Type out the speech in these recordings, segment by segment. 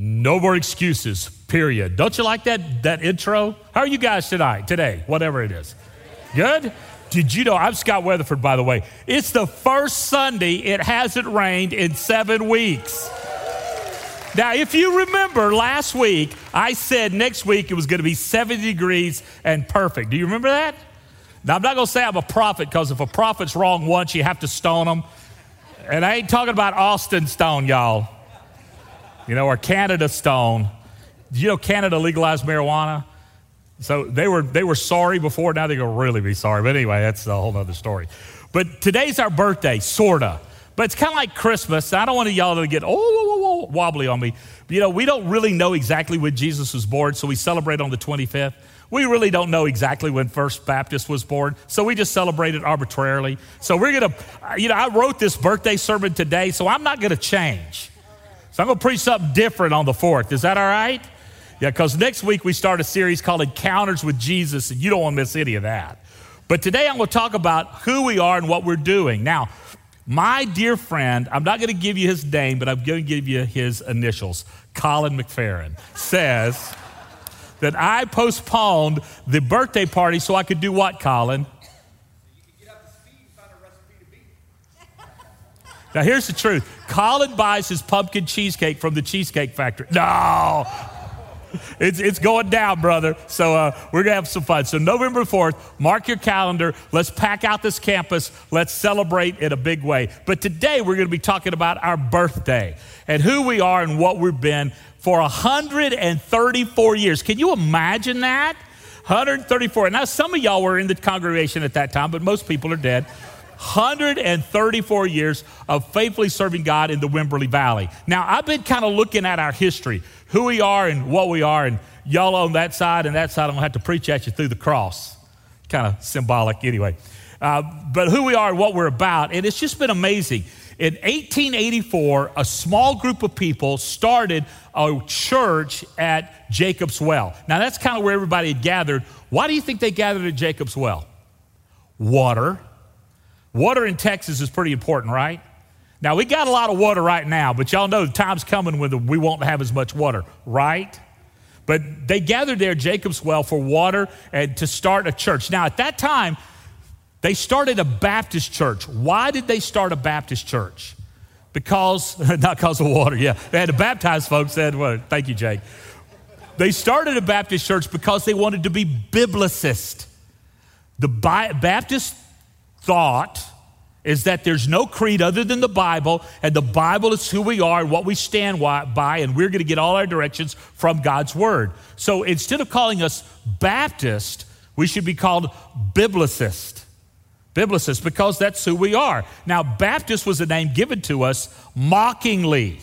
No more excuses, period. Don't you like that, that intro? How are you guys tonight, today, whatever it is? Good? Did you know, I'm Scott Weatherford, by the way. It's the first Sunday it hasn't rained in seven weeks. Now, if you remember last week, I said next week it was going to be 70 degrees and perfect. Do you remember that? Now, I'm not going to say I'm a prophet because if a prophet's wrong once, you have to stone them. And I ain't talking about Austin Stone, y'all. You know, or Canada Stone. You know Canada legalized marijuana? So they were, they were sorry before, now they're going to really be sorry. But anyway, that's a whole other story. But today's our birthday, sort of. But it's kind of like Christmas. I don't want y'all to get, oh, whoa, whoa, wobbly on me. But, you know, we don't really know exactly when Jesus was born, so we celebrate on the 25th. We really don't know exactly when First Baptist was born, so we just celebrate it arbitrarily. So we're going to, you know, I wrote this birthday sermon today, so I'm not going to change. So I'm going to preach something different on the 4th. Is that all right? Yeah, because next week we start a series called Encounters with Jesus, and you don't want to miss any of that. But today I'm going to talk about who we are and what we're doing. Now, my dear friend, I'm not going to give you his name, but I'm going to give you his initials. Colin McFerrin says that I postponed the birthday party so I could do what, Colin? Now, here's the truth Colin buys his pumpkin cheesecake from the Cheesecake Factory. No, it's, it's going down, brother. So uh, we're going to have some fun. So, November 4th, mark your calendar. Let's pack out this campus. Let's celebrate in a big way. But today, we're going to be talking about our birthday and who we are and what we've been for 134 years. Can you imagine that? 134. Now, some of y'all were in the congregation at that time, but most people are dead. 134 years of faithfully serving God in the Wimberley Valley. Now, I've been kind of looking at our history, who we are and what we are, and y'all on that side and that side, I'm going to have to preach at you through the cross. Kind of symbolic, anyway. Uh, but who we are and what we're about, and it's just been amazing. In 1884, a small group of people started a church at Jacob's Well. Now, that's kind of where everybody had gathered. Why do you think they gathered at Jacob's Well? Water Water in Texas is pretty important, right? Now, we got a lot of water right now, but y'all know the time's coming when we won't have as much water, right? But they gathered there Jacob's Well for water and to start a church. Now, at that time, they started a Baptist church. Why did they start a Baptist church? Because, not because of water, yeah. They had to baptize folks. Had, well, thank you, Jake. They started a Baptist church because they wanted to be biblicist. The Baptist thought is that there's no creed other than the Bible, and the Bible is who we are and what we stand by, and we're going to get all our directions from God's Word. So instead of calling us Baptist, we should be called Biblicist. Biblicist, because that's who we are. Now, Baptist was a name given to us mockingly.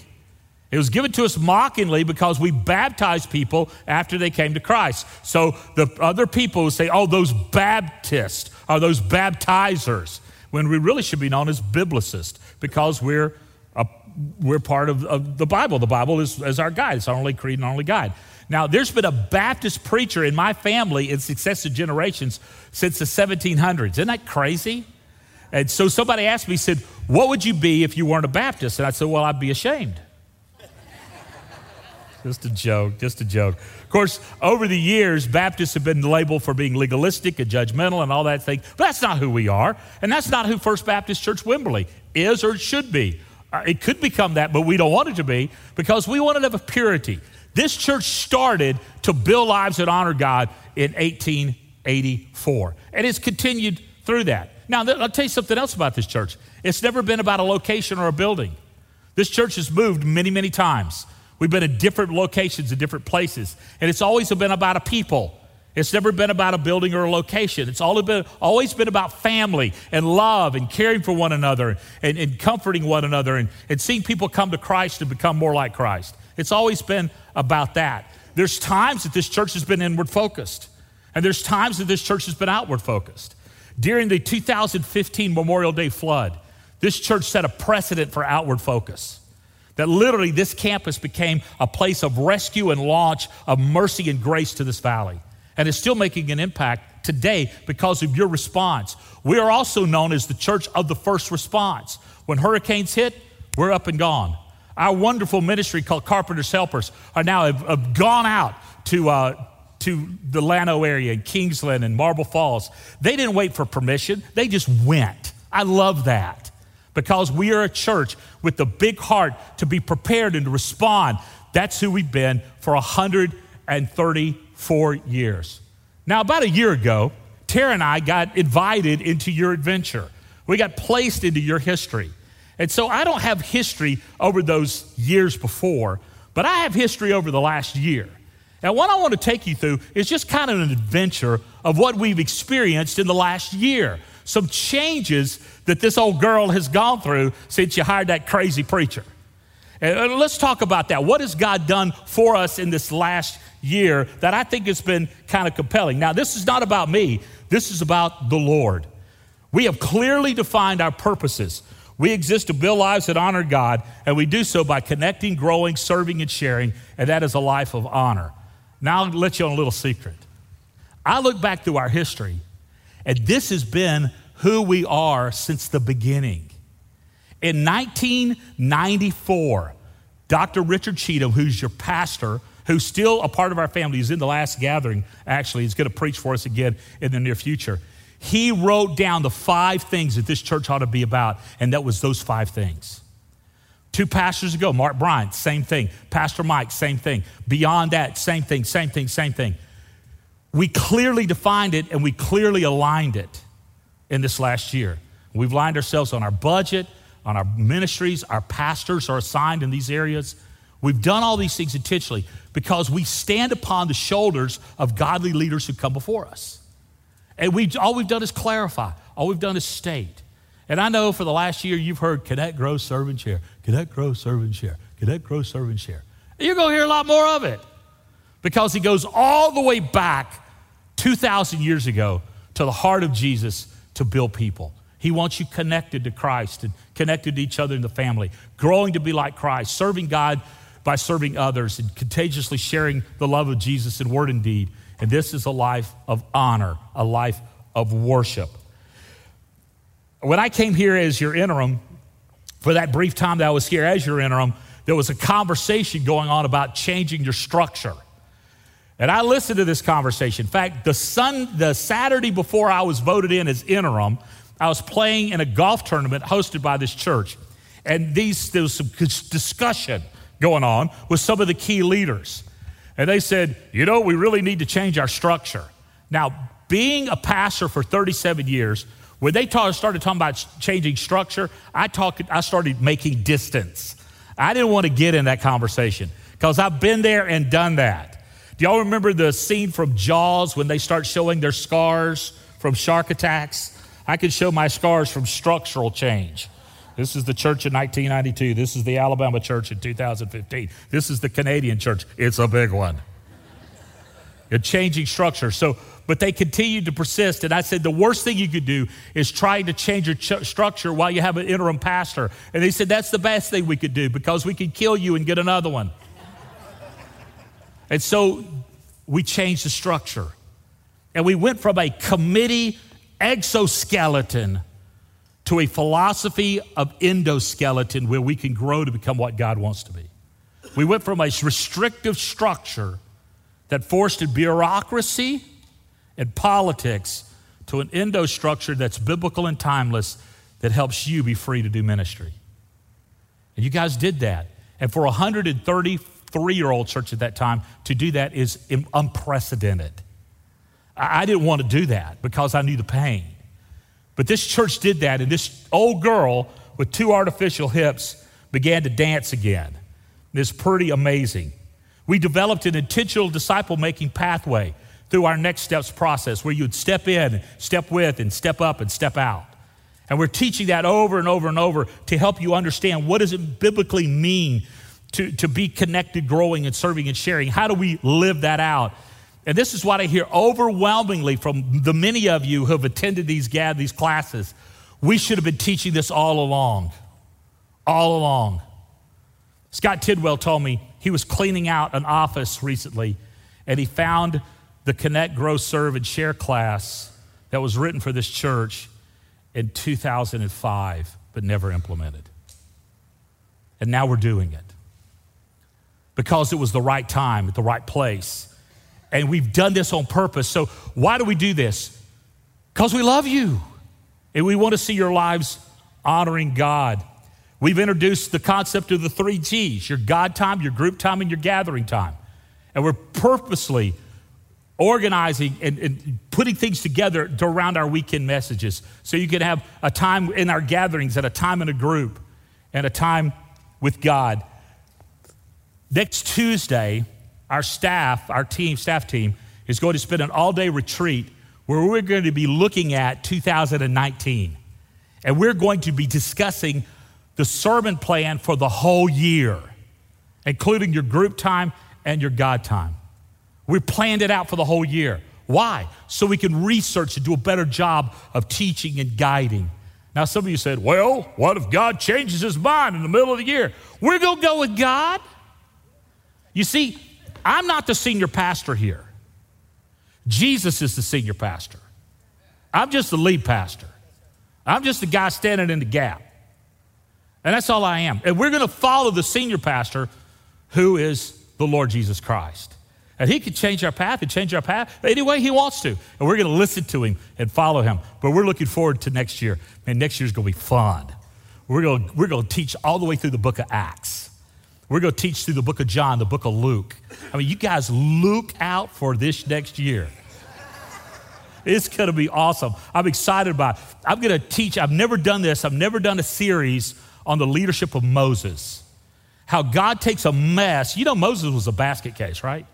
It was given to us mockingly because we baptized people after they came to Christ. So the other people would say, oh, those Baptists are those baptizers, when we really should be known as biblicists because we're, a, we're part of, of, the Bible. The Bible is, is our guide, it's our only creed and our only guide. Now, there's been a Baptist preacher in my family in successive generations since the 1700s. Isn't that crazy? And so somebody asked me, said, What would you be if you weren't a Baptist? And I said, Well, I'd be ashamed. Just a joke, just a joke. Of course, over the years, Baptists have been labeled for being legalistic and judgmental and all that thing, but that's not who we are. And that's not who First Baptist Church Wimberley is or should be. Uh, it could become that, but we don't want it to be because we want to have a purity. This church started to build lives that honor God in 1884, and it's continued through that. Now, I'll tell you something else about this church. It's never been about a location or a building. This church has moved many, many times. We've been in different locations in different places, and it's always been about a people. It's never been about a building or a location. It's always been, always been about family and love and caring for one another and, and comforting one another and, and seeing people come to Christ and become more like Christ. It's always been about that. There's times that this church has been inward focused, and there's times that this church has been outward focused. During the 2015 Memorial Day flood, this church set a precedent for outward focus. That literally this campus became a place of rescue and launch of mercy and grace to this valley. And is still making an impact today because of your response. We are also known as the church of the first response. When hurricanes hit, we're up and gone. Our wonderful ministry called Carpenter's Helpers are now have, have gone out to, uh, to the Llano area and Kingsland and Marble Falls. They didn't wait for permission, they just went. I love that because we are a church with the big heart to be prepared and to respond. That's who we've been for 134 years. Now, about a year ago, Tara and I got invited into your adventure. We got placed into your history. And so I don't have history over those years before, but I have history over the last year. And what I want to take you through is just kind of an adventure of what we've experienced in the last year. Some changes that this old girl has gone through since you hired that crazy preacher. And uh, let's talk about that. What has God done for us in this last year that I think has been kind of compelling? Now, this is not about me, this is about the Lord. We have clearly defined our purposes. We exist to build lives that honor God, and we do so by connecting, growing, serving, and sharing, and that is a life of honor. Now, I'll let you on a little secret. I look back through our history, and this has been who we are since the beginning. In 1994, Dr. Richard Cheatham, who's your pastor, who's still a part of our family, he's in the last gathering, actually, he's going to preach for us again in the near future. He wrote down the five things that this church ought to be about, and that was those five things. Two pastors ago, Mark Bryant, same thing. Pastor Mike, same thing. Beyond that, same thing, same thing, same thing. We clearly defined it and we clearly aligned it in this last year. We've lined ourselves on our budget, on our ministries, our pastors are assigned in these areas. We've done all these things intentionally because we stand upon the shoulders of godly leaders who come before us. And we, all we've done is clarify, all we've done is state. And I know for the last year you've heard connect, grow, serve, and share. Connect, grow, serve, and share. Connect, grow, serve, and share. You're going to hear a lot more of it because he goes all the way back 2,000 years ago to the heart of Jesus to build people. He wants you connected to Christ and connected to each other in the family, growing to be like Christ, serving God by serving others, and contagiously sharing the love of Jesus in word and deed. And this is a life of honor, a life of worship. When I came here as your interim, for that brief time that I was here as your interim, there was a conversation going on about changing your structure. And I listened to this conversation. In fact, the, sun, the Saturday before I was voted in as interim, I was playing in a golf tournament hosted by this church. And these, there was some discussion going on with some of the key leaders. And they said, you know, we really need to change our structure. Now, being a pastor for 37 years, when they started talking about changing structure, I, talked, I started making distance. I didn't want to get in that conversation because I've been there and done that. Do y'all remember the scene from Jaws when they start showing their scars from shark attacks? I can show my scars from structural change. This is the church in 1992. This is the Alabama church in 2015. This is the Canadian church. It's a big one. A changing structure. So, but they continued to persist. And I said, the worst thing you could do is try to change your ch- structure while you have an interim pastor. And they said, that's the best thing we could do because we could kill you and get another one. And so we changed the structure. And we went from a committee exoskeleton to a philosophy of endoskeleton where we can grow to become what God wants to be. We went from a restrictive structure that forced a bureaucracy and politics to an endo structure that's biblical and timeless that helps you be free to do ministry. And you guys did that. And for 130 three year old church at that time, to do that is unprecedented. I didn't want to do that because I knew the pain. But this church did that, and this old girl with two artificial hips began to dance again. It's pretty amazing. We developed an intentional disciple making pathway through our next steps process where you'd step in, step with, and step up and step out. And we're teaching that over and over and over to help you understand what does it biblically mean to, to be connected, growing, and serving and sharing. How do we live that out? And this is what I hear overwhelmingly from the many of you who have attended these these classes. We should have been teaching this all along. All along. Scott Tidwell told me he was cleaning out an office recently and he found the Connect, Grow, Serve, and Share class that was written for this church in 2005 but never implemented. And now we're doing it because it was the right time at the right place. And we've done this on purpose. So, why do we do this? Because we love you and we want to see your lives honoring God. We've introduced the concept of the three G's your God time, your group time, and your gathering time. And we're purposely organizing and, and, putting things together to around our weekend messages so you can have a time in our gatherings and a time in a group and a time with God. Next Tuesday, our staff, our team, staff team, is going to spend an all day retreat where we're going to be looking at 2019. And we're going to be discussing the sermon plan for the whole year, including your group time and your God time. We planned it out for the whole year. Why? So we can research and do a better job of teaching and guiding. Now, some of you said, well, what if God changes his mind in the middle of the year? We're going to go with God. You see, I'm not the senior pastor here. Jesus is the senior pastor. I'm just the lead pastor. I'm just the guy standing in the gap. And that's all I am. And we're going to follow the senior pastor who is the Lord Jesus Christ. And he can change our path and change our path any way he wants to. And we're going to listen to him and follow him. But we're looking forward to next year. Man, next year's going to be fun. We're going, we're going to teach all the way through the book of Acts. We're going to teach through the book of John, the book of Luke. I mean, you guys look out for this next year. It's going to be awesome. I'm excited about it. I'm going to teach. I've never done this. I've never done a series on the leadership of Moses. How God takes a mess. You know, Moses was a basket case, right?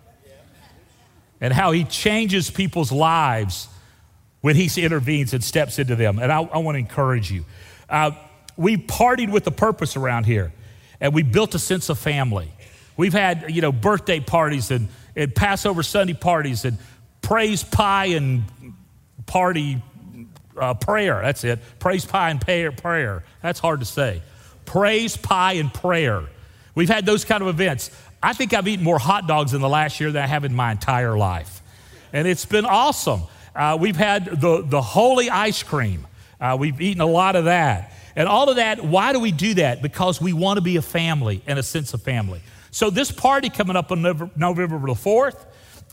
And how he changes people's lives when he intervenes and steps into them. And I, I want to encourage you. Uh, we partied with a purpose around here, and we built a sense of family. We've had, you know, birthday parties and, and Passover Sunday parties and praise pie and party uh, prayer. That's it. Praise pie and prayer. prayer. That's hard to say. Praise pie and prayer. We've had those kind of events. I think I've eaten more hot dogs in the last year than I have in my entire life. And it's been awesome. Uh, we've had the, the holy ice cream. Uh, we've eaten a lot of that. And all of that, why do we do that? Because we want to be a family and a sense of family. So, this party coming up on November the 4th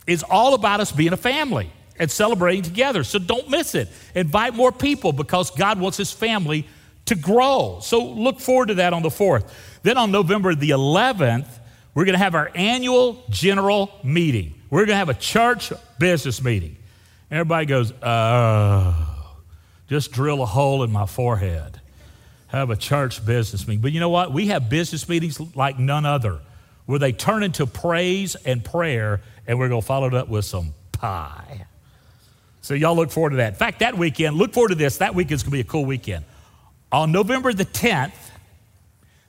is all about us being a family and celebrating together. So don't miss it. Invite more people because God wants his family to grow. So look forward to that on the 4th. Then on November the 11th, we're going to have our annual general meeting. We're going to have a church business meeting. Everybody goes, oh, just drill a hole in my forehead. Have a church business meeting. But you know what? We have business meetings like none other where they turn into praise and prayer, and we're going to follow it up with some pie. So y'all look forward to that. In fact, that weekend, look forward to this. That weekend's going to be a cool weekend. On November the 10th,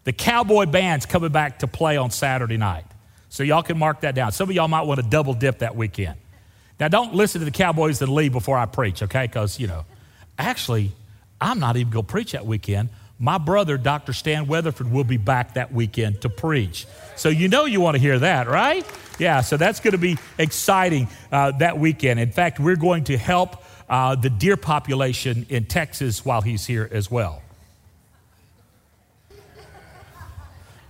the Cowboy Band's coming back to play on Saturday night. So y'all can mark that down. Some of y'all might want to double dip that weekend. Now, don't listen to the Cowboys and leave before I preach, okay? Because, you know, actually, I'm not even going to preach that weekend. My brother, Dr. Stan Weatherford, will be back that weekend to preach. So you know you want to hear that, right? Yeah, so that's going to be exciting uh, that weekend. In fact, we're going to help uh, the deer population in Texas while he's here as well.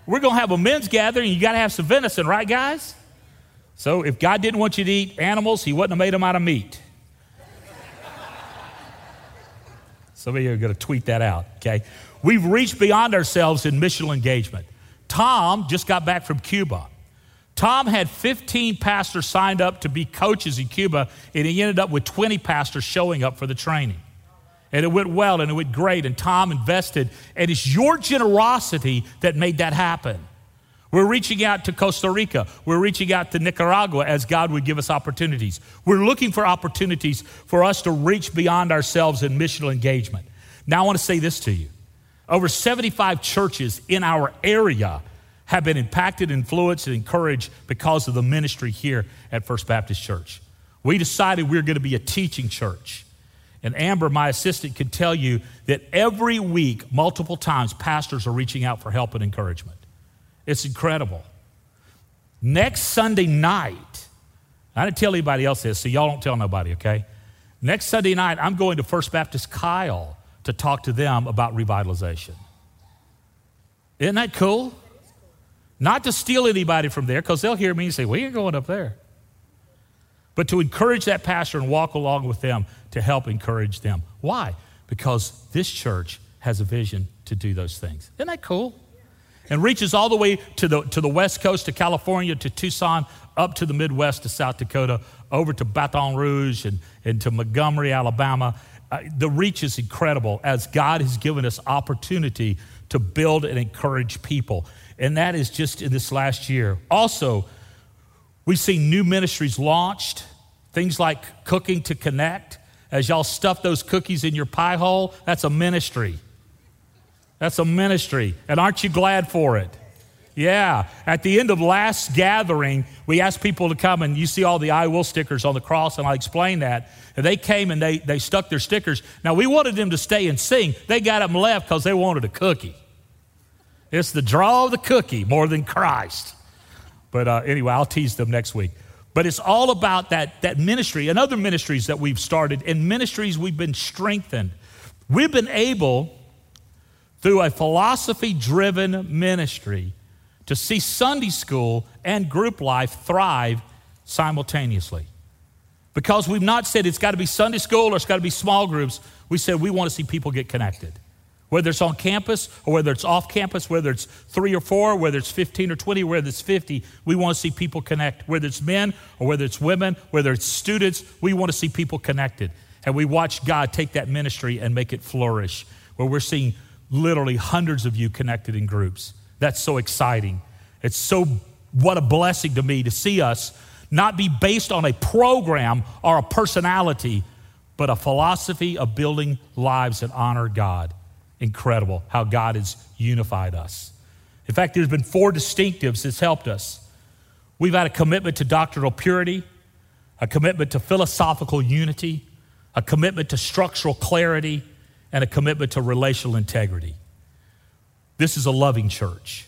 We're going to have a men's gathering. You got to have some venison, right, guys? So if God didn't want you to eat animals, He wouldn't have made them out of meat. Some of you are going to tweet that out, okay? We've reached beyond ourselves in missional engagement. Tom just got back from Cuba. Tom had 15 pastors signed up to be coaches in Cuba, and he ended up with 20 pastors showing up for the training. And it went well and it went great, and Tom invested, and it's your generosity that made that happen. We're reaching out to Costa Rica. We're reaching out to Nicaragua as God would give us opportunities. We're looking for opportunities for us to reach beyond ourselves in missional engagement. Now, I want to say this to you over 75 churches in our area have been impacted, influenced, and encouraged because of the ministry here at First Baptist Church. We decided we are going to be a teaching church. And Amber, my assistant, can tell you that every week, multiple times, pastors are reaching out for help and encouragement. It's incredible. Next Sunday night, I didn't tell anybody else this, so y'all don't tell nobody, okay? Next Sunday night, I'm going to First Baptist Kyle to talk to them about revitalization. Isn't that cool? Not to steal anybody from there, because they'll hear me and say, We ain't going up there. But to encourage that pastor and walk along with them to help encourage them. Why? Because this church has a vision to do those things. Isn't that cool? And reaches all the way to the, to the west coast to California, to Tucson, up to the Midwest to South Dakota, over to Baton Rouge and, and to Montgomery, Alabama. The reach is incredible as God has given us opportunity to build and encourage people. And that is just in this last year. Also, we've seen new ministries launched, things like Cooking to Connect. As y'all stuff those cookies in your pie hole, that's a ministry. That's a ministry. And aren't you glad for it? Yeah. At the end of last gathering, we asked people to come, and you see all the I will stickers on the cross, and I explained that. And they came and they, they stuck their stickers. Now, we wanted them to stay and sing. They got up and left because they wanted a cookie. It's the draw of the cookie more than Christ. But uh, anyway, I'll tease them next week. But it's all about that, that ministry and other ministries that we've started and ministries we've been strengthened. We've been able, through a philosophy driven ministry, to see Sunday school and group life thrive simultaneously. Because we've not said it's got to be Sunday school or it's got to be small groups, we said we want to see people get connected. Whether it's on campus or whether it's off campus, whether it's three or four, whether it's 15 or 20, whether it's 50, we want to see people connect. Whether it's men or whether it's women, whether it's students, we want to see people connected. And we watch God take that ministry and make it flourish, where we're seeing literally hundreds of you connected in groups. That's so exciting. It's so, what a blessing to me to see us not be based on a program or a personality, but a philosophy of building lives that honor God. Incredible how God has unified us. In fact, there's been four distinctives that's helped us. We've had a commitment to doctrinal purity, a commitment to philosophical unity, a commitment to structural clarity, and a commitment to relational integrity. This is a loving church.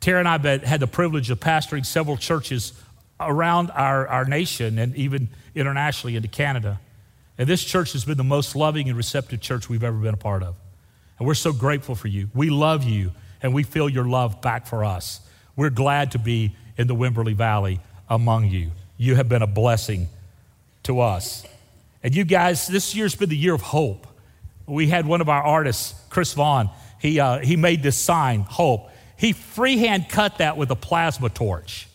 Tara and I have had the privilege of pastoring several churches around our, our nation and even internationally into Canada. And this church has been the most loving and receptive church we've ever been a part of. And we're so grateful for you. We love you, and we feel your love back for us. We're glad to be in the Wimberley Valley among you. You have been a blessing to us. And you guys, this year's been the year of hope. We had one of our artists, Chris Vaughn, he, uh, he made this sign, Hope. He freehand cut that with a plasma torch.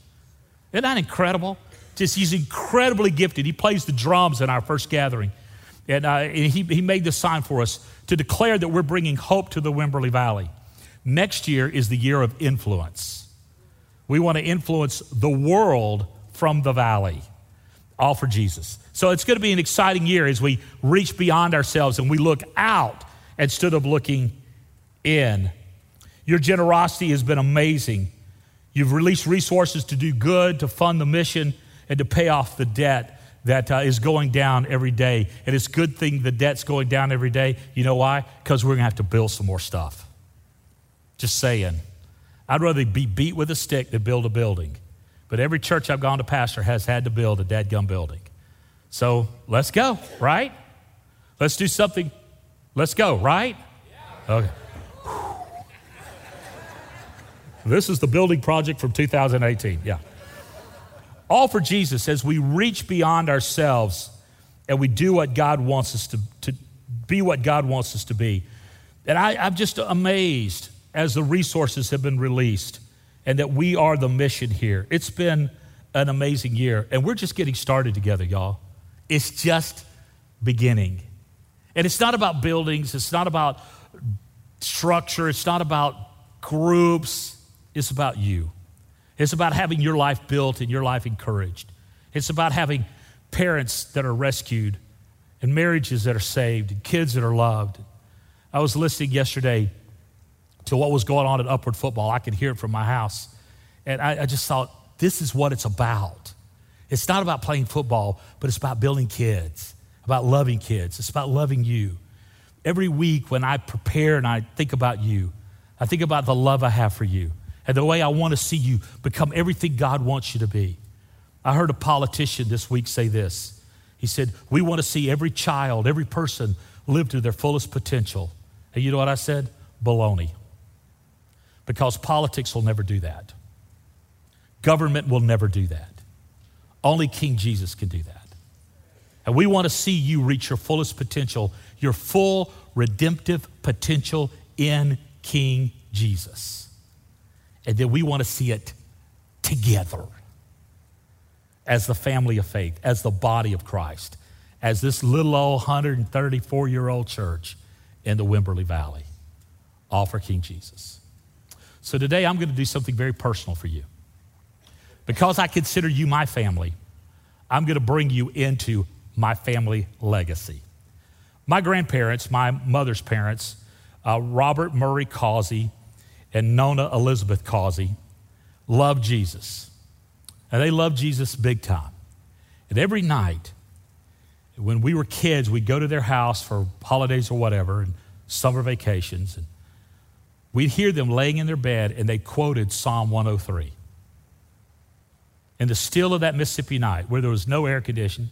Isn't that incredible? Just he's incredibly gifted. He plays the drums in our first gathering. And, uh, and he, he made this sign for us to declare that we're bringing hope to the Wimberley Valley. Next year is the year of influence. We want to influence the world from the valley, all for Jesus. So it's going to be an exciting year as we reach beyond ourselves and we look out instead of looking in. Your generosity has been amazing. You've released resources to do good, to fund the mission, and to pay off the debt that uh, is going down every day. And it's a good thing the debt's going down every day. You know why? Because we're going to have to build some more stuff. Just saying. I'd rather be beat with a stick than build a building. But every church I've gone to pastor has had to build a dead gum building. So let's go, right? Let's do something. Let's go, right? Okay. This is the building project from 2018. Yeah. All for Jesus as we reach beyond ourselves and we do what God wants us to, to be what God wants us to be. And I, I'm just amazed as the resources have been released and that we are the mission here. It's been an amazing year, and we're just getting started together, y'all. It's just beginning. And it's not about buildings, it's not about structure, it's not about groups, it's about you. It's about having your life built and your life encouraged. It's about having parents that are rescued and marriages that are saved and kids that are loved. I was listening yesterday to what was going on at Upward Football. I could hear it from my house. And I, I just thought, this is what it's about. It's not about playing football, but it's about building kids, about loving kids. It's about loving you. Every week when I prepare and I think about you, I think about the love I have for you and the way I want to see you become everything God wants you to be. I heard a politician this week say this. He said, We want to see every child, every person live to their fullest potential. And you know what I said? Baloney. because politics will never do that. Government will never do that. Only King Jesus can do that. And we want to see you reach your fullest potential, your full redemptive potential in King Jesus. And then we want to see it together as the family of faith, as the body of Christ, as this little old 134 year old church in the Wimberley Valley, all for King Jesus. So today I'm going to do something very personal for you. Because I consider you my family, I'm going to bring you into my family legacy. My grandparents, my mother's parents, uh, Robert Murray Causey and Nona Elizabeth Causey, loved Jesus. And they loved Jesus big time. And every night, when we were kids, we'd go to their house for holidays or whatever, and summer vacations, and we'd hear them laying in their bed, and they quoted Psalm 103. In the still of that Mississippi night, where there was no air conditioning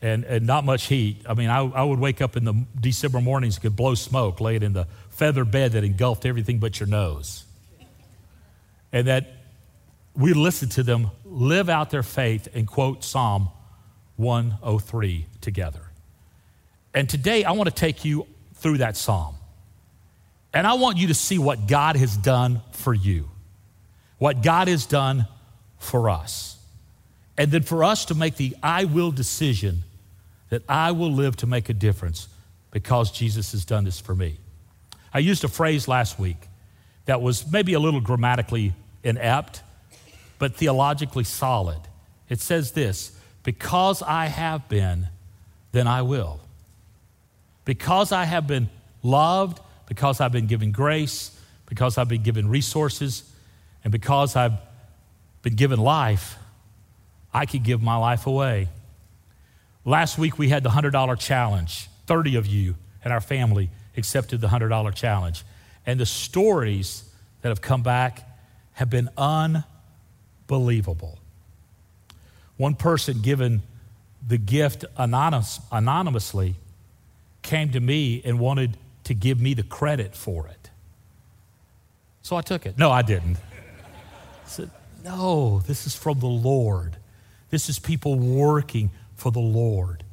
and, and not much heat, I mean, I, I would wake up in the December mornings, could blow smoke, laid in the feather bed that engulfed everything but your nose. And that we listen to them live out their faith and quote Psalm 103 together. And today I want to take you through that psalm. And I want you to see what God has done for you, what God has done for us. And then for us to make the I will decision that I will live to make a difference because Jesus has done this for me. I used a phrase last week that was maybe a little grammatically inept but theologically solid. It says this Because I have been, then I will. Because I have been loved, because I've been given grace, because I've been given resources, and because I've been given life, I can give my life away. Last week we had the $100 challenge. 30 of you and our family accepted the $100 challenge. And the stories that have come back have been unbelievable. One person given the gift anonymous, anonymously came to me and wanted to give me the credit for it. So I took it. No, I didn't. I said, No, this is from the Lord. This is people working for the Lord.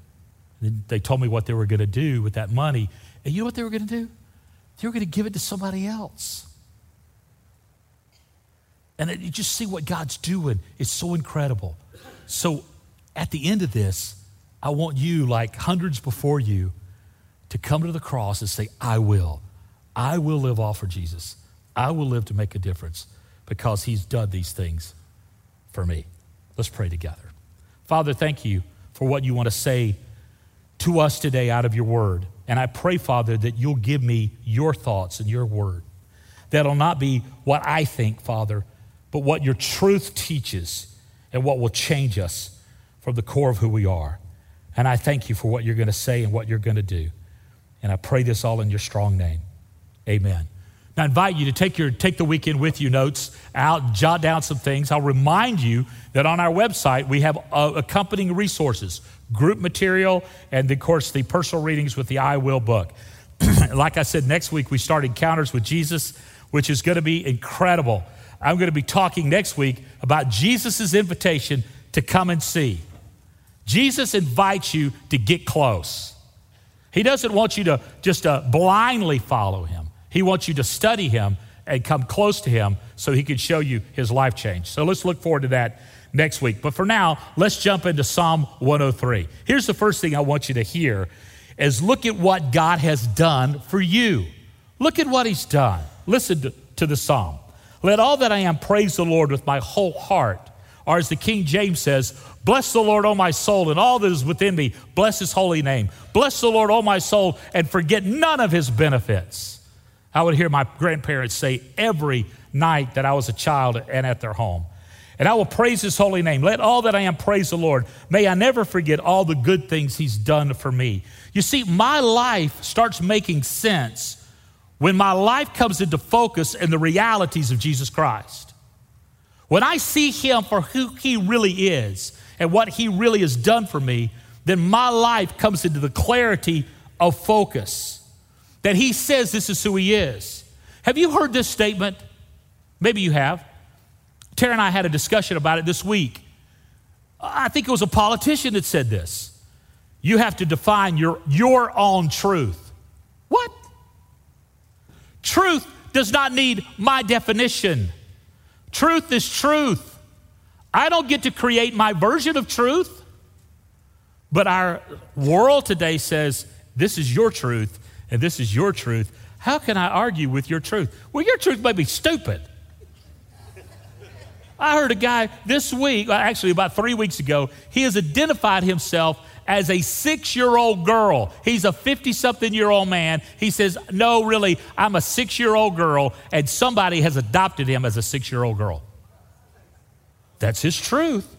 They told me what they were going to do with that money. And you know what they were going to do? They were going to give it to somebody else. And you just see what God's doing. It's so incredible. So at the end of this, I want you, like hundreds before you, to come to the cross and say, I will. I will live all for Jesus. I will live to make a difference because he's done these things for me. Let's pray together. Father, thank you for what you want to say to us today out of your word. And I pray, Father, that you'll give me your thoughts and your word. That'll not be what I think, Father, but what your truth teaches and what will change us from the core of who we are. And I thank you for what you're going to say and what you're going to do. And I pray this all in your strong name. Amen. I invite you to take, your, take the weekend with you notes out, jot down some things. I'll remind you that on our website we have uh, accompanying resources, group material, and of course the personal readings with the I Will book. like I said, next week we start Encounters with Jesus, which is going to be incredible. I'm going to be talking next week about Jesus' invitation to come and see. Jesus invites you to get close. He doesn't want you to just uh, blindly follow him. He wants you to study him and come close to him so he can show you his life change. So let's look forward to that next week. But for now, let's jump into Psalm 103. Here's the first thing I want you to hear is look at what God has done for you. Look at what he's done. Listen to, to the psalm. Let all that I am praise the Lord with my whole heart. Or as the King James says, Bless the Lord, O my soul, and all that is within me. Bless his holy name. Bless the Lord, O my soul, and forget none of his benefits. I would hear my grandparents say every night that I was a child and at their home. And I will praise his holy name. Let all that I am praise the Lord. May I never forget all the good things he's done for me. You see, my life starts making sense when my life comes into focus in the realities of Jesus Christ. When I see him for who he really is and what he really has done for me, then my life comes into the clarity of focus. That he says this is who he is. Have you heard this statement? Maybe you have. Tara and I had a discussion about it this week. I think it was a politician that said this. You have to define your, your own truth. What? Truth does not need my definition. Truth is truth. I don't get to create my version of truth, but our world today says this is your truth and this is your truth. How can I argue with your truth? Well, your truth may be stupid. I heard a guy this week, actually about three weeks ago, he has identified himself as a six year old girl. He's a 50 something year old man. He says, No, really, I'm a six year old girl, and somebody has adopted him as a six year old girl. That's his truth.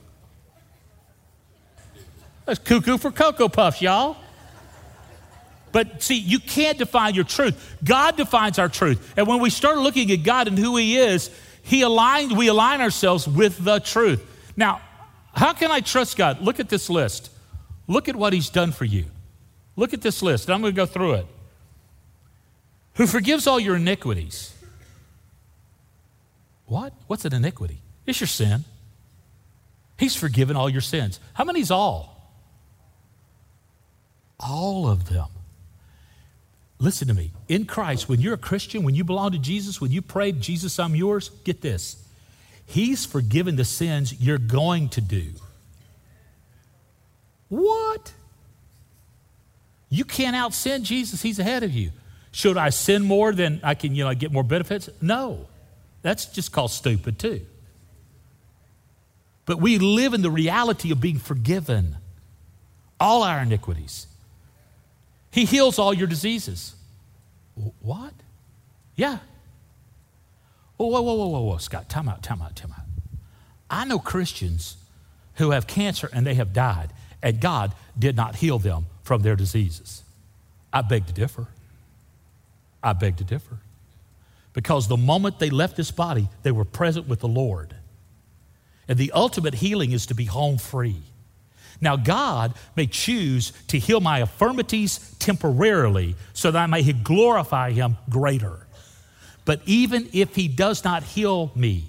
That's cuckoo for Cocoa Puffs, y'all. But see, you can't define your truth. God defines our truth. And when we start looking at God and who He is, he aligned, we align ourselves with the truth. Now, how can I trust God? Look at this list. Look at what He's done for you. Look at this list. I'm going to go through it. Who forgives all your iniquities. What? What's an iniquity? It's your sin. He's forgiven all your sins. How many's all? All of them. Listen to me. In Christ, when you're a Christian, when you belong to Jesus, when you pray, Jesus, I'm yours, get this. He's forgiven the sins you're going to do. What? You can't out sin Jesus, He's ahead of you. Should I sin more than I can, you know, get more benefits? No. That's just called stupid, too. But we live in the reality of being forgiven, all our iniquities. He heals all your diseases. What? Yeah. Whoa, whoa, whoa, whoa, whoa, Scott, time out, time out, time out. I know Christians who have cancer and they have died, and God did not heal them from their diseases. I beg to differ. I beg to differ. Because the moment they left this body, they were present with the Lord. And the ultimate healing is to be home free. Now, God may choose to heal my infirmities temporarily so that I may glorify Him greater. But even if He does not heal me,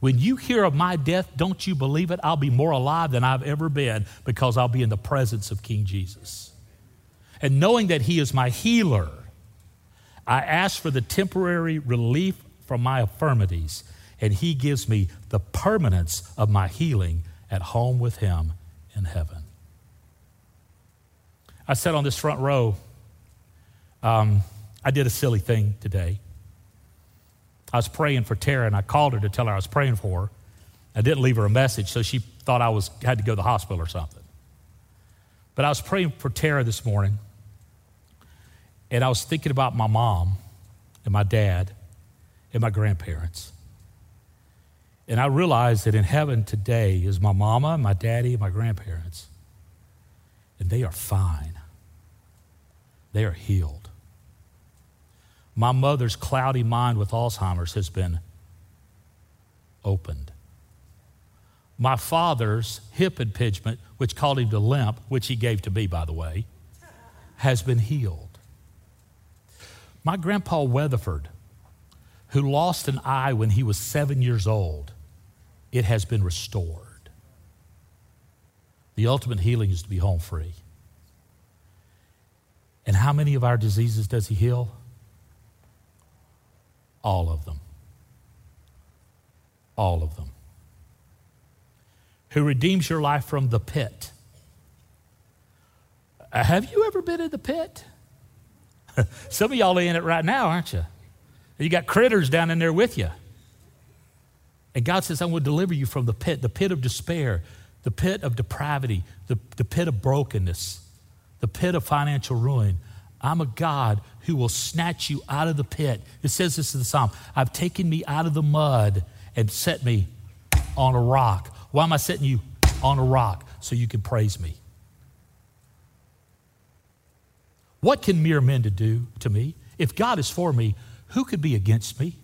when you hear of my death, don't you believe it? I'll be more alive than I've ever been because I'll be in the presence of King Jesus. And knowing that He is my healer, I ask for the temporary relief from my infirmities, and He gives me the permanence of my healing at home with Him in heaven. I sat on this front row. Um, I did a silly thing today. I was praying for Tara, and I called her to tell her I was praying for her. I didn't leave her a message, so she thought I was had to go to the hospital or something. But I was praying for Tara this morning, and I was thinking about my mom and my dad and my grandparents. And I realize that in heaven today is my mama, my daddy, my grandparents. And they are fine. They are healed. My mother's cloudy mind with Alzheimer's has been opened. My father's hip impingement, which caused him to limp, which he gave to me, by the way, has been healed. My grandpa Weatherford, who lost an eye when he was seven years old, it has been restored. The ultimate healing is to be home free. And how many of our diseases does he heal? All of them. All of them. Who redeems your life from the pit. Uh, have you ever been in the pit? Some of y'all are in it right now, aren't you? You got critters down in there with you. And God says, I will deliver you from the pit, the pit of despair, the pit of depravity, the, the pit of brokenness, the pit of financial ruin. I'm a God who will snatch you out of the pit. It says this in the Psalm I've taken me out of the mud and set me on a rock. Why am I setting you on a rock? So you can praise me. What can mere men to do to me? If God is for me, who could be against me?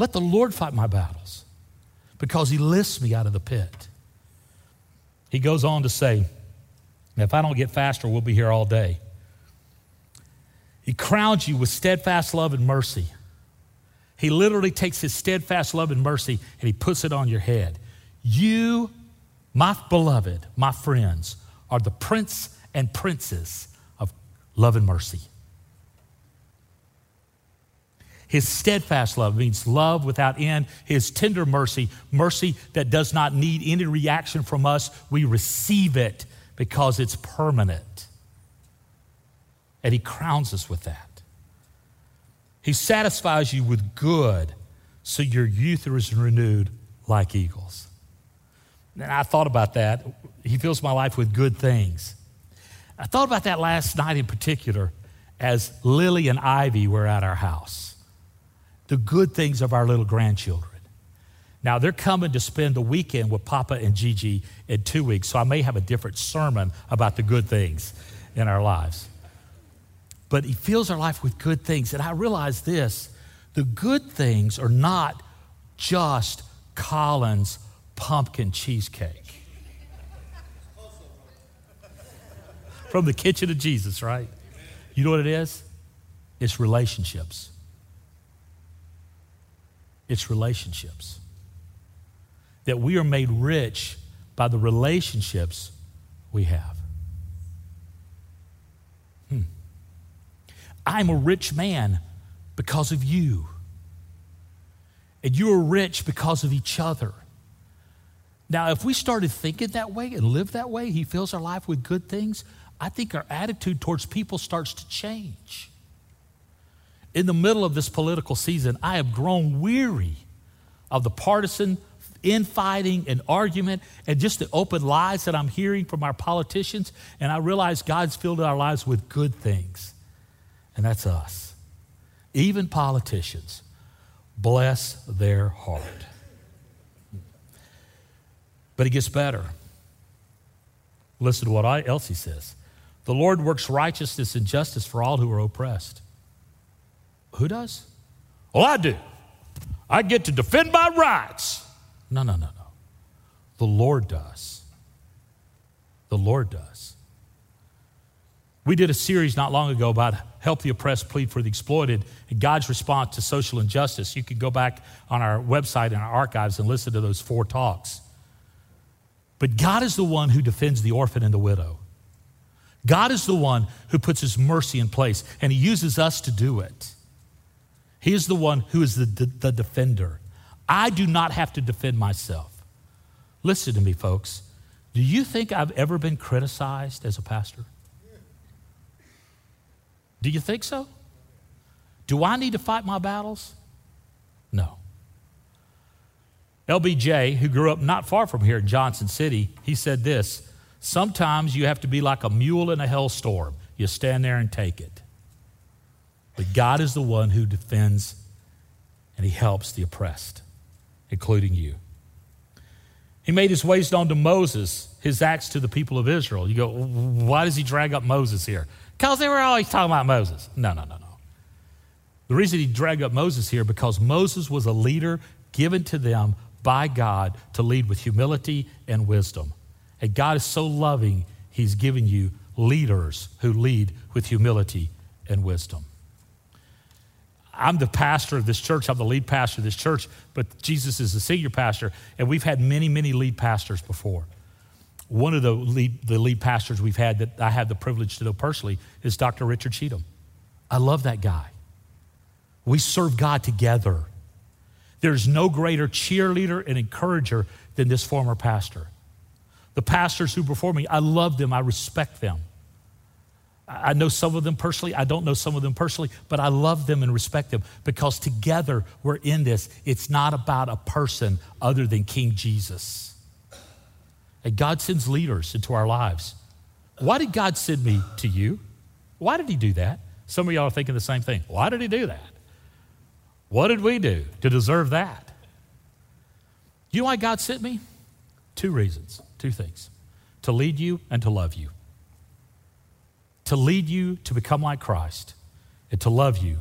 Let the Lord fight my battles because he lifts me out of the pit. He goes on to say, if I don't get faster, we'll be here all day. He crowns you with steadfast love and mercy. He literally takes his steadfast love and mercy and he puts it on your head. You, my beloved, my friends, are the prince and princess of love and mercy. His steadfast love means love without end. His tender mercy, mercy that does not need any reaction from us, we receive it because it's permanent. And He crowns us with that. He satisfies you with good so your youth is renewed like eagles. And I thought about that. He fills my life with good things. I thought about that last night in particular as Lily and Ivy were at our house the good things of our little grandchildren. Now, they're coming to spend the weekend with Papa and Gigi in two weeks, so I may have a different sermon about the good things in our lives. But he fills our life with good things. And I realize this the good things are not just Colin's pumpkin cheesecake. From the kitchen of Jesus, right? You know what it is? It's relationships it's relationships. That we are made rich by the relationships we have. Hmm. I'm a rich man because of you. And you are rich because of each other. Now, if we started thinking that way and live that way, He fills our life with good things, I think our attitude towards people starts to change in the middle of this political season, I have grown weary of the partisan infighting and argument and just the open lies that I'm hearing from our politicians. And I realize God's filled our lives with good things, and that's us. Even politicians, bless their heart. But it gets better. Listen to what I, Elsie says. The Lord works righteousness and justice for all who are oppressed. Who does? Well, I do. I get to defend my rights. No, no, no, no. The Lord does. The Lord does. We did a series not long ago about help the oppressed plead for the exploited and God's response to social injustice. You can go back on our website and our archives and listen to those four talks. But God is the one who defends the orphan and the widow. God is the one who puts his mercy in place, and he uses us to do it. He is the one who is the, the, the defender. I do not have to defend myself. Listen to me, folks. Do you think I've ever been criticized as a pastor? Do you think so? Do I need to fight my battles? No. LBJ, who grew up not far from here in Johnson City, he said this Sometimes you have to be like a mule in a hellstorm. You stand there and take it. But God is the one who defends and he helps the oppressed, including you. He made his ways known to Moses, his acts to the people of Israel. You go, why does he drag up Moses here? Because they were always talking about Moses. No, no, no, no. The reason he dragged up Moses here because Moses was a leader given to them by God to lead with humility and wisdom. And God is so loving, he's given you leaders who lead with humility and wisdom. I'm the pastor of this church. I'm the lead pastor of this church, but Jesus is the senior pastor, and we've had many, many lead pastors before. One of the lead, the lead pastors we've had that I had the privilege to know personally is Dr. Richard Cheatham. I love that guy. We serve God together. There's no greater cheerleader and encourager than this former pastor. The pastors who before me, I love them, I respect them. I know some of them personally. I don't know some of them personally, but I love them and respect them because together we're in this. It's not about a person other than King Jesus. And God sends leaders into our lives. Why did God send me to you? Why did He do that? Some of y'all are thinking the same thing. Why did He do that? What did we do to deserve that? You know why God sent me? Two reasons, two things to lead you and to love you to lead you to become like Christ and to love you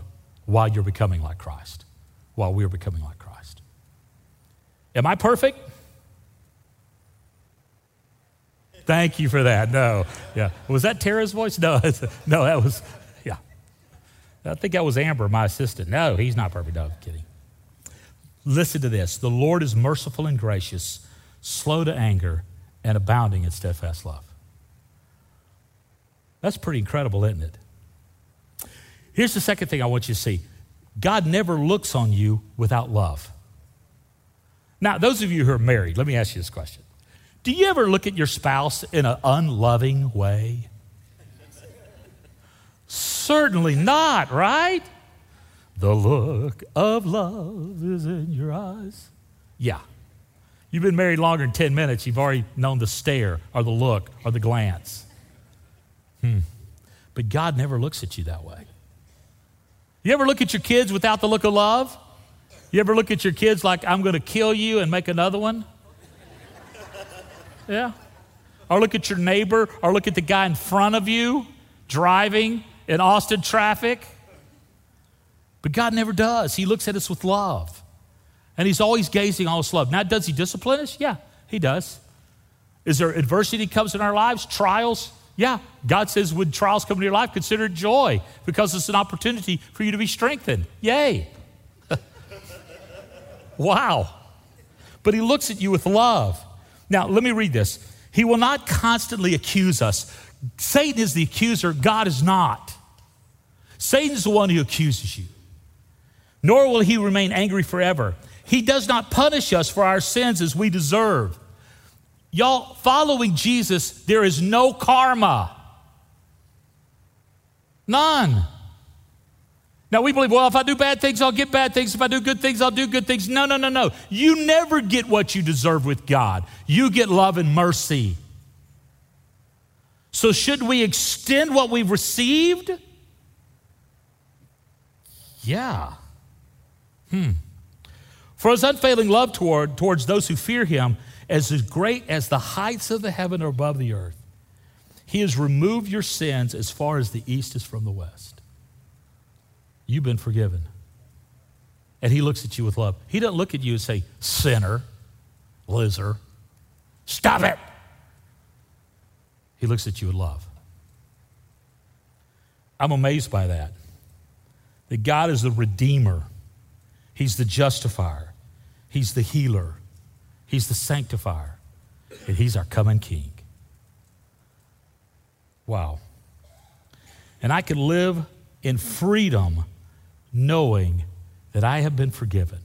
while you're becoming like Christ, while we're becoming like Christ. Am I perfect? Thank you for that. No, yeah. Was that Tara's voice? No, no, that was, yeah. I think that was Amber, my assistant. No, he's not perfect. No, I'm kidding. Listen to this the Lord is merciful and gracious, slow to anger, and abounding in steadfast love. That's pretty incredible, isn't it? Here's the second thing I want you to see God never looks on you without love. Now, those of you who are married, let me ask you this question Do you ever look at your spouse in an unloving way? Certainly not, right? The look of love is in your eyes. Yeah. You've been married longer than 10 minutes, you've already known the stare or the look or the glance. Hmm. But God never looks at you that way. You ever look at your kids without the look of love? You ever look at your kids like, I'm going to kill you and make another one? Yeah. Or look at your neighbor, or look at the guy in front of you driving in Austin traffic. But God never does. He looks at us with love. And He's always gazing on us love. Now, does He discipline us? Yeah, He does. Is there adversity comes in our lives, trials? Yeah, God says when trials come into your life, consider it joy because it's an opportunity for you to be strengthened. Yay. wow. But He looks at you with love. Now, let me read this. He will not constantly accuse us. Satan is the accuser, God is not. Satan is the one who accuses you nor will he remain angry forever. He does not punish us for our sins as we deserve. Y'all, following Jesus, there is no karma. None. Now we believe, well, if I do bad things, I'll get bad things. If I do good things, I'll do good things. No, no, no, no. You never get what you deserve with God. You get love and mercy. So, should we extend what we've received? Yeah. Hmm. For his unfailing love toward, towards those who fear him, as great as the heights of the heaven are above the earth, he has removed your sins as far as the east is from the west. You've been forgiven. And he looks at you with love. He doesn't look at you and say, sinner, loser, stop it. He looks at you with love. I'm amazed by that. That God is the Redeemer He's the justifier, He's the healer, He's the sanctifier, and He's our coming King. Wow. And I can live in freedom knowing that I have been forgiven.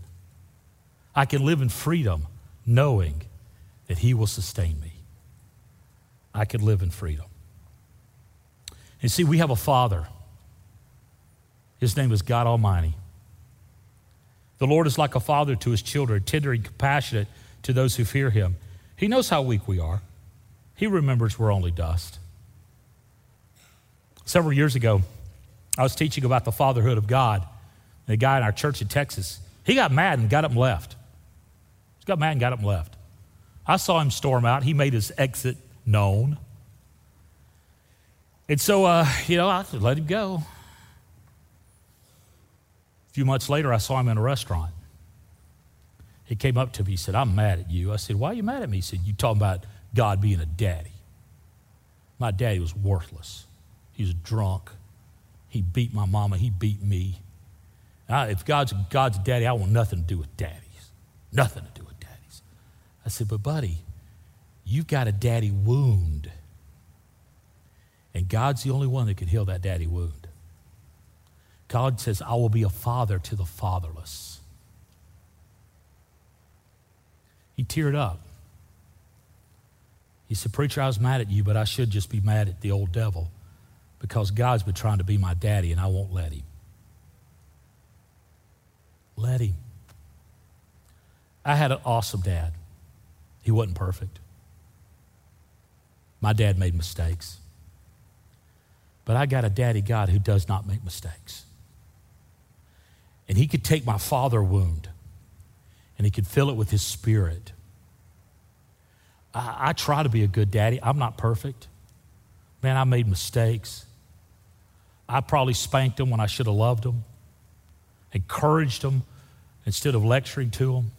I can live in freedom knowing that He will sustain me. I can live in freedom. And see, we have a Father. His name is God Almighty. The Lord is like a father to his children, tender and compassionate to those who fear him. He knows how weak we are, he remembers we're only dust. Several years ago, I was teaching about the fatherhood of God. A guy in our church in Texas, he got mad and got up and left. He got mad and got up and left. I saw him storm out. He made his exit known. And so, uh, you know, I let him go A few months later, I saw him in a restaurant. He came up to me. He said, I'm mad at you. I said, Why are you mad at me? He said, You talking about God being a daddy. My daddy was worthless. He was drunk. He beat my mama. He beat me. I, if God's God's daddy, I want nothing to do with daddies. Nothing to do with daddies. I said, But, buddy, you've got a daddy wound. And God's the only one that can heal that daddy wound. God says, I will be a father to the fatherless. He teared up. He said, Preacher, I was mad at you, but I should just be mad at the old devil because God's been trying to be my daddy and I won't let him. Let him. I had an awesome dad. He wasn't perfect. My dad made mistakes. But I got a daddy God who does not make mistakes. And he could take my father wound and he could fill it with his spirit. I, I try to be a good daddy. I'm not perfect. Man, I made mistakes. I probably spanked them when I should have loved them, encouraged them instead of lecturing to them.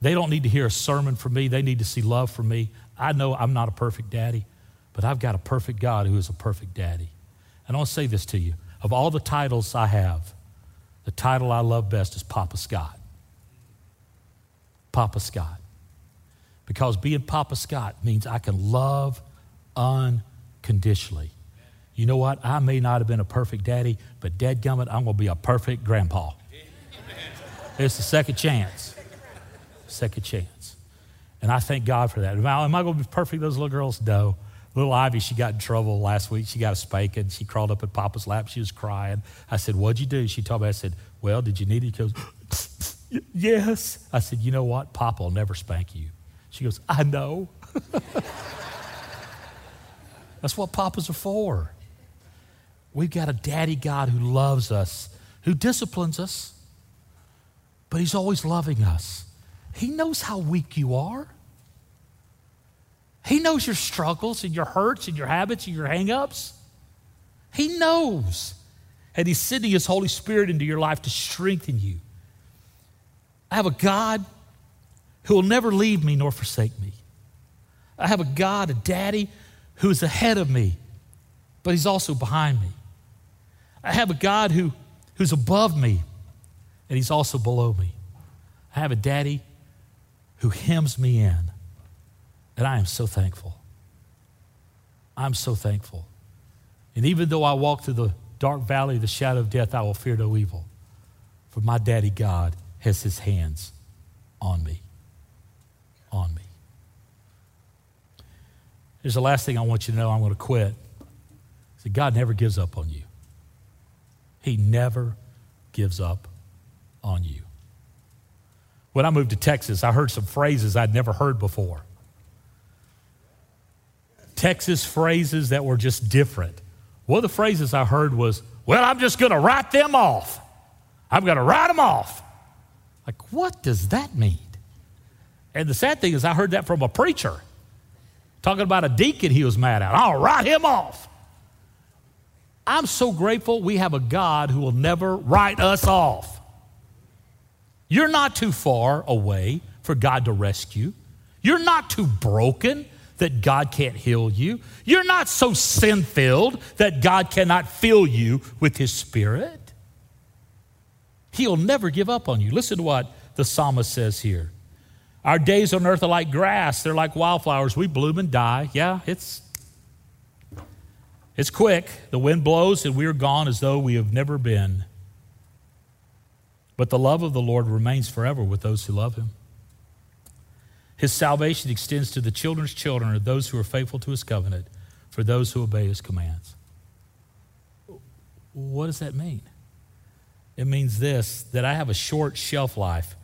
They don't need to hear a sermon from me, they need to see love from me. I know I'm not a perfect daddy, but I've got a perfect God who is a perfect daddy. And I'll say this to you of all the titles I have, the title I love best is Papa Scott. Papa Scott. Because being Papa Scott means I can love unconditionally. You know what? I may not have been a perfect daddy, but dadgummit, I'm going to be a perfect grandpa. It's the second chance. Second chance. And I thank God for that. Now, am I going to be perfect, those little girls? No. Little Ivy, she got in trouble last week. She got a spanking. She crawled up at Papa's lap. She was crying. I said, What'd you do? She told me, I said, Well, did you need it? She goes, Yes. I said, You know what? Papa will never spank you. She goes, I know. That's what papas are for. We've got a daddy God who loves us, who disciplines us, but he's always loving us. He knows how weak you are. He knows your struggles and your hurts and your habits and your hangups. He knows. And He's sending His Holy Spirit into your life to strengthen you. I have a God who will never leave me nor forsake me. I have a God, a daddy, who is ahead of me, but He's also behind me. I have a God who, who's above me, and He's also below me. I have a daddy who hems me in and I am so thankful. I'm so thankful. And even though I walk through the dark valley of the shadow of death, I will fear no evil. For my daddy God has his hands on me. On me. Here's the last thing I want you to know I'm going to quit. See, God never gives up on you. He never gives up on you. When I moved to Texas, I heard some phrases I'd never heard before. Texas phrases that were just different. One of the phrases I heard was, Well, I'm just going to write them off. I'm going to write them off. Like, what does that mean? And the sad thing is, I heard that from a preacher talking about a deacon he was mad at. I'll write him off. I'm so grateful we have a God who will never write us off. You're not too far away for God to rescue. You're not too broken that God can't heal you. You're not so sin filled that God cannot fill you with His Spirit. He'll never give up on you. Listen to what the psalmist says here. Our days on earth are like grass, they're like wildflowers. We bloom and die. Yeah, it's it's quick. The wind blows and we're gone as though we have never been. But the love of the Lord remains forever with those who love him. His salvation extends to the children's children of those who are faithful to his covenant, for those who obey his commands. What does that mean? It means this that I have a short shelf life,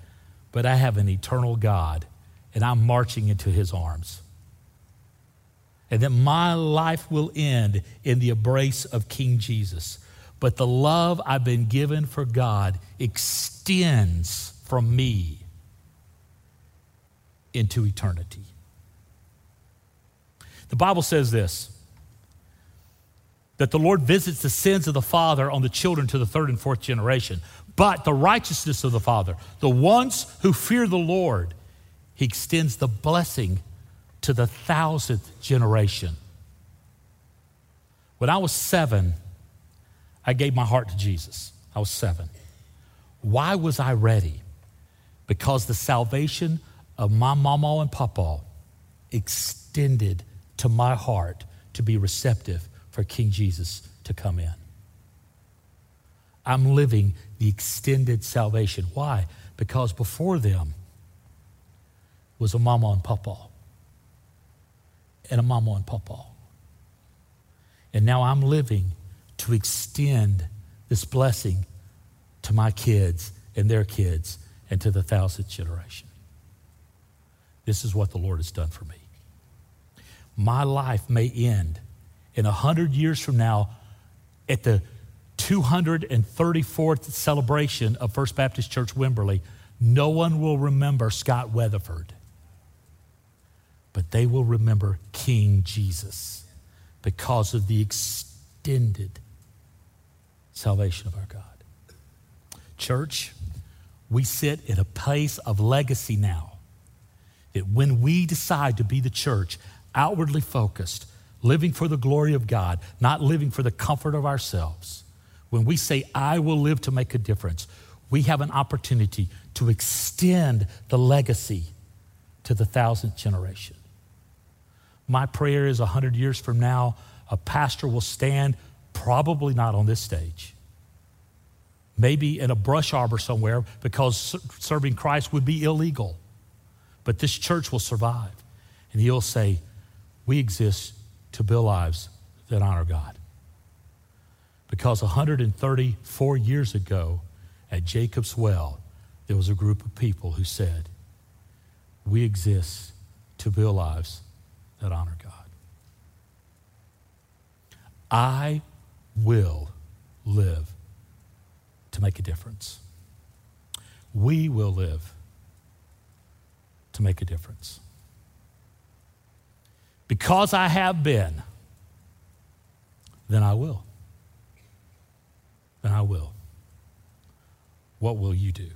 but I have an eternal God, and I'm marching into his arms. And that my life will end in the embrace of King Jesus. But the love I've been given for God extends from me into eternity. The Bible says this that the Lord visits the sins of the father on the children to the third and fourth generation. But the righteousness of the father, the ones who fear the Lord, he extends the blessing to the thousandth generation. When I was seven, I gave my heart to Jesus. I was seven. Why was I ready? Because the salvation of my mama and papa extended to my heart to be receptive for King Jesus to come in. I'm living the extended salvation. Why? Because before them was a mama and papa and a mama and papa. And now I'm living to extend this blessing to my kids and their kids and to the thousandth generation. This is what the Lord has done for me. My life may end in a hundred years from now at the 234th celebration of First Baptist Church Wimberley. No one will remember Scott Weatherford, but they will remember King Jesus because of the extended salvation of our God. Church, we sit in a place of legacy now that when we decide to be the church, outwardly focused, living for the glory of God, not living for the comfort of ourselves, when we say, I will live to make a difference, we have an opportunity to extend the legacy to the thousandth generation. My prayer is 100 years from now, a pastor will stand, probably not on this stage, maybe in a brush arbor somewhere because serving Christ would be illegal. But this church will survive. And he'll say, We exist to build lives that honor God. Because 134 years ago at Jacob's Well, there was a group of people who said, We exist to build lives that honor God. I will live to make a difference. We will live to make a difference. Because I have been, then I will. Then I will. What will you do?